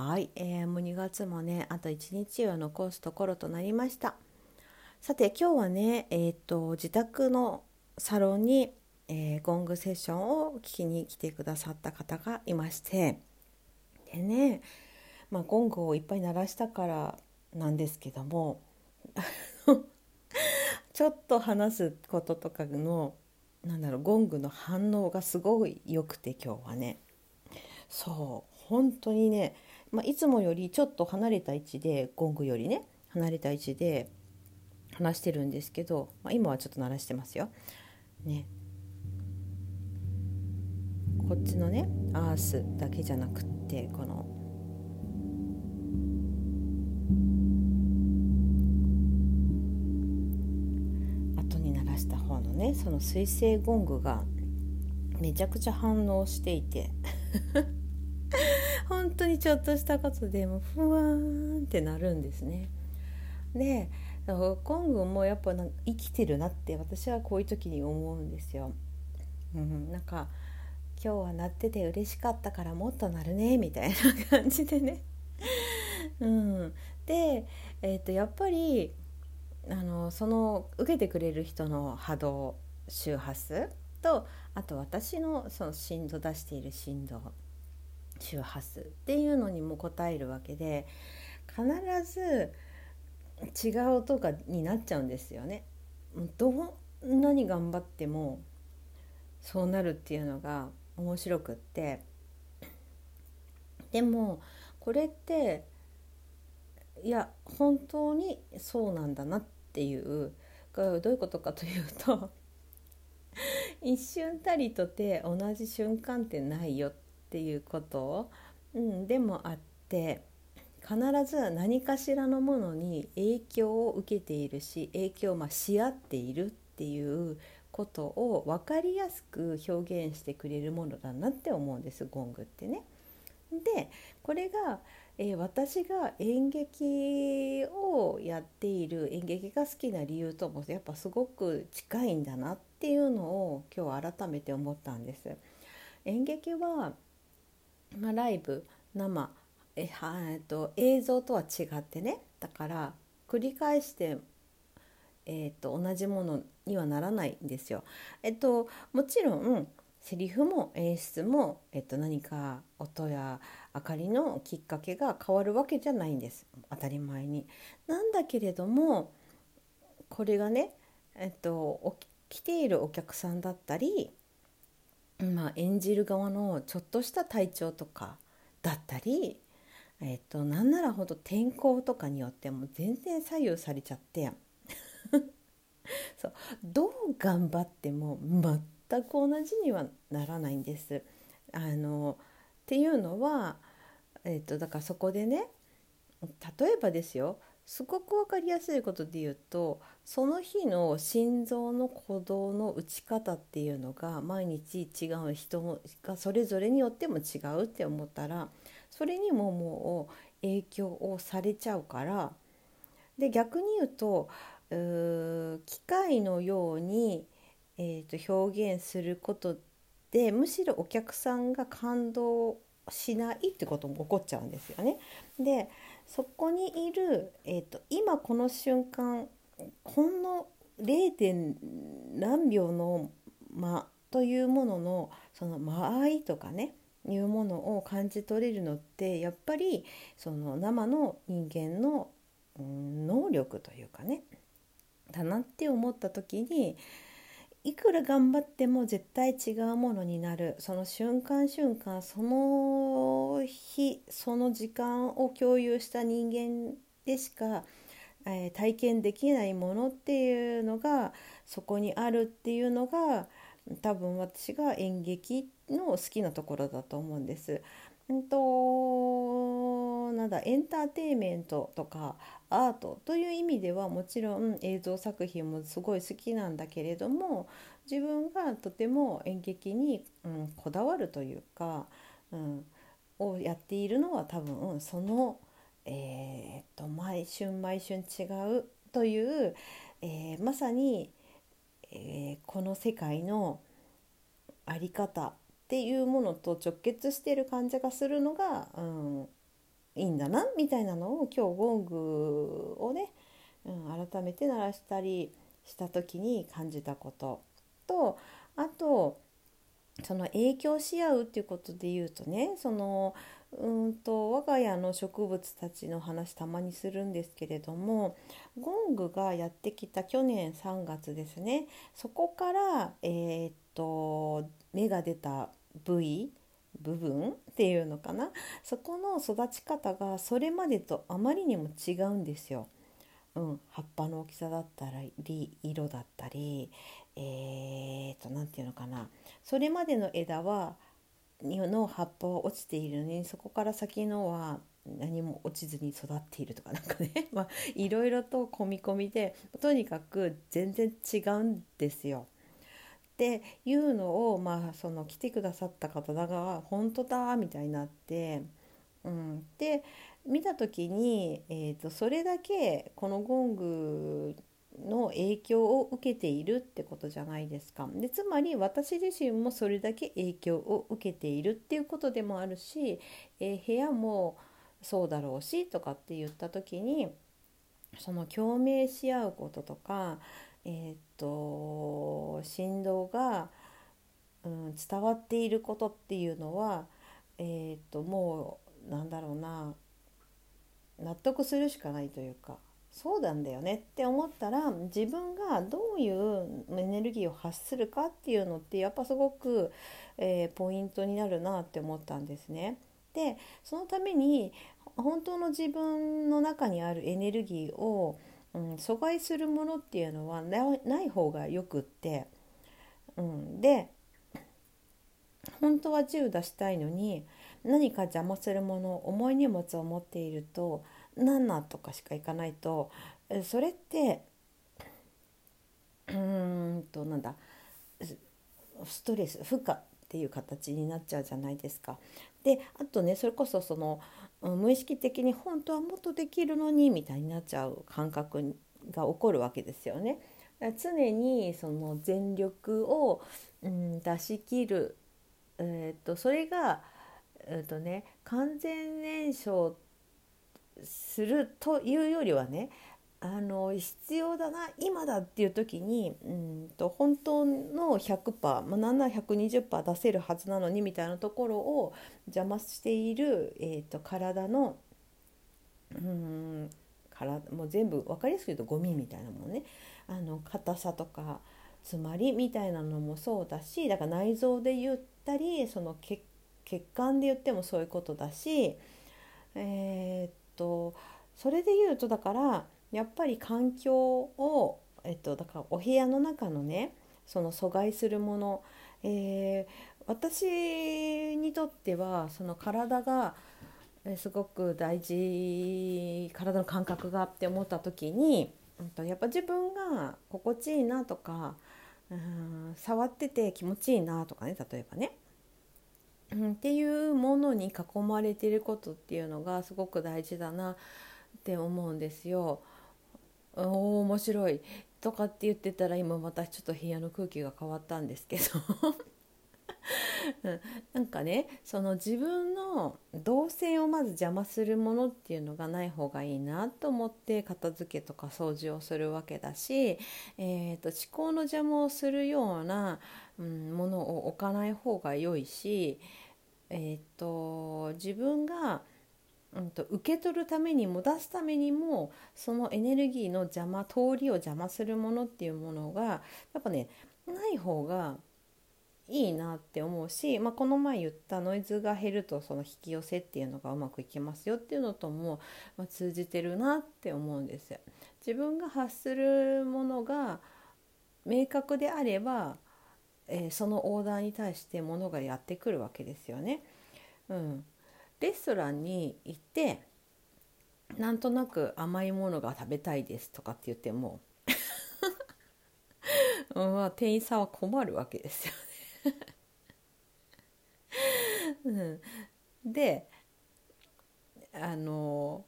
はい、えー、もう2月もねあと1日を残すところとなりました。さて今日はねえー、っと自宅のサロンに、えー、ゴングセッションを聞きに来てくださった方がいまして。でね、まあ、ゴングをいっぱい鳴らしたからなんですけども ちょっと話すこととかのなんだろうゴングの反応がすごい良くて今日はね。そう本当にねまあ、いつもよりちょっと離れた位置でゴングよりね離れた位置で話してるんですけど、まあ、今はちょっと鳴らしてますよ。ね。こっちのねアースだけじゃなくってこの後に鳴らした方のねその水星ゴングがめちゃくちゃ反応していて本当にちょっとしたことでもふわーんってなるんですね。でコングもやっぱ生きてるなって私はこういう時に思うんですよ。うん、なんか今日は鳴ってて嬉しかったからもっと鳴るねみたいな感じでね。うん、で、えー、とやっぱりあのその受けてくれる人の波動周波数とあと私のその振動出している振動周波数っていうのにも応えるわけで必ず違う音がになっちゃうんですよね。どんなに頑張ってもそうなるっていうのが面白くってでもこれっていや本当にそうなんだなっていうどういうことかというと一瞬たりとて同じ瞬間ってないよってっていうこと、うん、でもあって必ず何かしらのものに影響を受けているし影響をまし合っているっていうことを分かりやすく表現してくれるものだなって思うんですゴングってね。でこれが、えー、私が演劇をやっている演劇が好きな理由ともやっぱすごく近いんだなっていうのを今日改めて思ったんです。演劇はまあ、ライブ生えはえっと映像とは違ってねだから繰り返して、えー、と同じものにはならないんですよ。えっともちろんセリフも演出も、えっと、何か音や明かりのきっかけが変わるわけじゃないんです当たり前に。なんだけれどもこれがね、えっと、来ているお客さんだったりまあ、演じる側のちょっとした体調とかだったり、えっと、なんならほんと天候とかによっても全然左右されちゃって そう。どう頑張っても全く同じにはならないんです。あのっていうのは、えっと、だからそこでね例えばですよ。すごく分かりやすいことで言うとその日の心臓の鼓動の打ち方っていうのが毎日違う人がそれぞれによっても違うって思ったらそれにももう影響をされちゃうからで逆に言うと機械のように、えー、と表現することでむしろお客さんが感動しないってことも起こっちゃうんですよね。でそこにいる、えーと、今この瞬間ほんの 0. 何秒の間というもののその間合いとかねいうものを感じ取れるのってやっぱりその生の人間の、能力というかねだなって思った時にいくら頑張っても絶対違うものになるその瞬間瞬間その日その時間を共有した人間でしか、えー、体験できないものっていうのがそこにあるっていうのが多分私が演劇の好きなところだと思うんです。うんとなんだエンターテインメントとかアートという意味ではもちろん映像作品もすごい好きなんだけれども自分がとても演劇に、うん、こだわるというか、うん、をやっているのは多分、その、えー、と毎春毎春違うという、えー、まさに、えー、この世界の在り方っていうものと直結してる感じがするのが、うん、いいんだなみたいなのを今日ゴングをね、うん、改めて鳴らしたりした時に感じたこととあとその影響し合うっていうことで言うとねそのうんと我が家の植物たちの話たまにするんですけれどもゴングがやってきた去年3月ですねそこからえー、っと芽が出た部位部分っていうのかな？そこの育ち方がそれまでとあまりにも違うんですよ。うん、葉っぱの大きさだったり色だったりえーと何て言うのかな？それまでの枝はの葉っぱは落ちているのにそこから先のは何も落ちずに育っているとかなんかね まあいろいろと込み込みでとにかく全然違うんですよ。っていうのをまあその来てくださった方だが本当だみたいになって、うん、で見た時に、えーと、それだけこのゴングの影響を受けているってことじゃないですか。でつまり私自身もそれだけ影響を受けているっていうことでもあるし、えー、部屋もそうだろうしとかって言った時にその共鳴し合うこととかえ、っと振動が、うん、伝わっていることっていうのは、え、っともうなんだろうな納得するしかないというかそうなんだよねって思ったら自分がどういうエネルギーを発するかっていうのってやっぱすごく、えー、ポイントになるなって思ったんですね。でそのために本当の自分の中にあるエネルギーをうん、阻害するものっていうのはない方がよくって、うん、で本当は銃出したいのに何か邪魔するもの重い荷物を持っていると7とかしかいかないとそれってうーんとなんだストレス負荷っていう形になっちゃうじゃないですか。であとねそれこそその無意識的に本当はもっとできるのにみたいになっちゃう感覚が起こるわけですよね。常にその全力を、うん、出し切る、えーと、それが、えーとね、完全燃焼するというよりはねあの必要だな今だっていう時にうんと本当の100%、まあ、なんなら120%出せるはずなのにみたいなところを邪魔している、えーと、体のうん体もう全部分かりやすく言うとゴミみたいなものね。あの硬さとか詰まりみたいなのもそうだしだから内臓で言ったりその血血管で言ってもそういうことだしえー、っとそれで言うとだからやっぱり環境を、えっと、だからお部屋の中のねその阻害するもの、えー、私にとってはその体がすごく大事体の感覚がって思った時にやっぱ自分が心地いいなとかうん触ってて気持ちいいなとかね例えばね、うん、っていうものに囲まれてることっていうのがすごく大事だなって思うんですよ。お面白い。とかって言ってたら今またちょっと部屋の空気が変わったんですけど。なんかねその自分の動線をまず邪魔するものっていうのがない方がいいなと思って片付けとか掃除をするわけだし、えーと、思考の邪魔をするような、うん、ものを置かない方が良いし、えーと自分がうんと、受け取るためにも出すためにもそのエネルギーの邪魔通りを邪魔するものっていうものがやっぱねない方がいいなって思うし、まあ、この前言ったノイズが減るとその引き寄せっていうのがうまくいきますよっていうのとも、まあ、通じてるなって思うんですよ。自分が発するものが明確であれば、えー、そのオーダーに対してものがやってくるわけですよね。うん、レストランに行ってなんとなく甘いものが食べたいですとかって言っても まあ、店員さんは困るわけですよね。うん、であの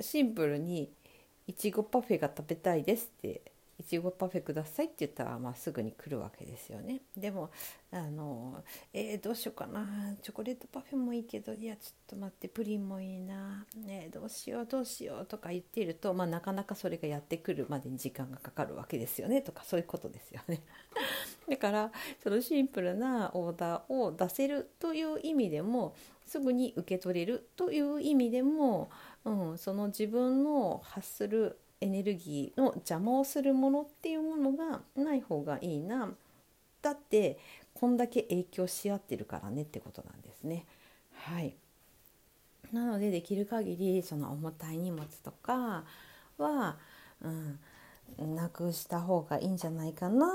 シンプルに「いちごパフェが食べたいです」っていちごパフェくださいって言ったら、まあ、すぐに来るわけですよね。でもあのえー、どうしようかな。チョコレートパフェもいいけどいやちょっと待ってプリンもいいな、ね、どうしようどうしようとか言っていると、まあ、なかなかそれがやってくるまでに時間がかかるわけですよね。とかそういうことですよね。だからそのシンプルなオーダーを出せるという意味でもすぐに受け取れるという意味でも、うん、その自分の発するエネルギーの邪魔をするものっていうものがない方がいいな。だってこんだけ影響し合ってるからねってことなんですね。はい。なのでできる限りその重たい荷物とかは、うん、なくした方がいいんじゃないかな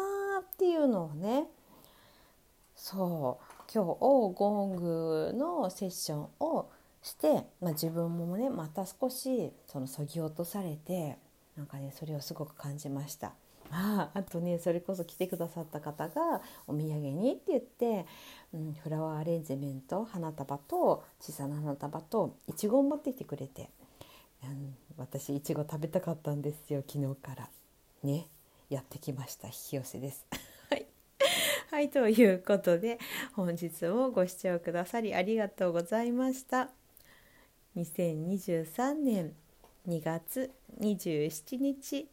っていうのをね。そう。今日ゴングのセッションをして、まあ、自分もねまた少しそのそぎ落とされてなんかねそれをすごく感じました。ああとねそれこそ来てくださった方がお土産にって言って、うん、フラワーアレンジメント花束と小さな花束といちごを持ってきてくれて、うん、私いちご食べたかったんですよ昨日からねやってきました引き寄せです。はい、ということで本日もご視聴くださりありがとうございました。2023年2月27日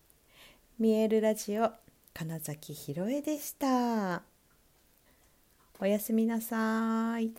見えるラジオ金崎ひろえでしたおやすみなさい。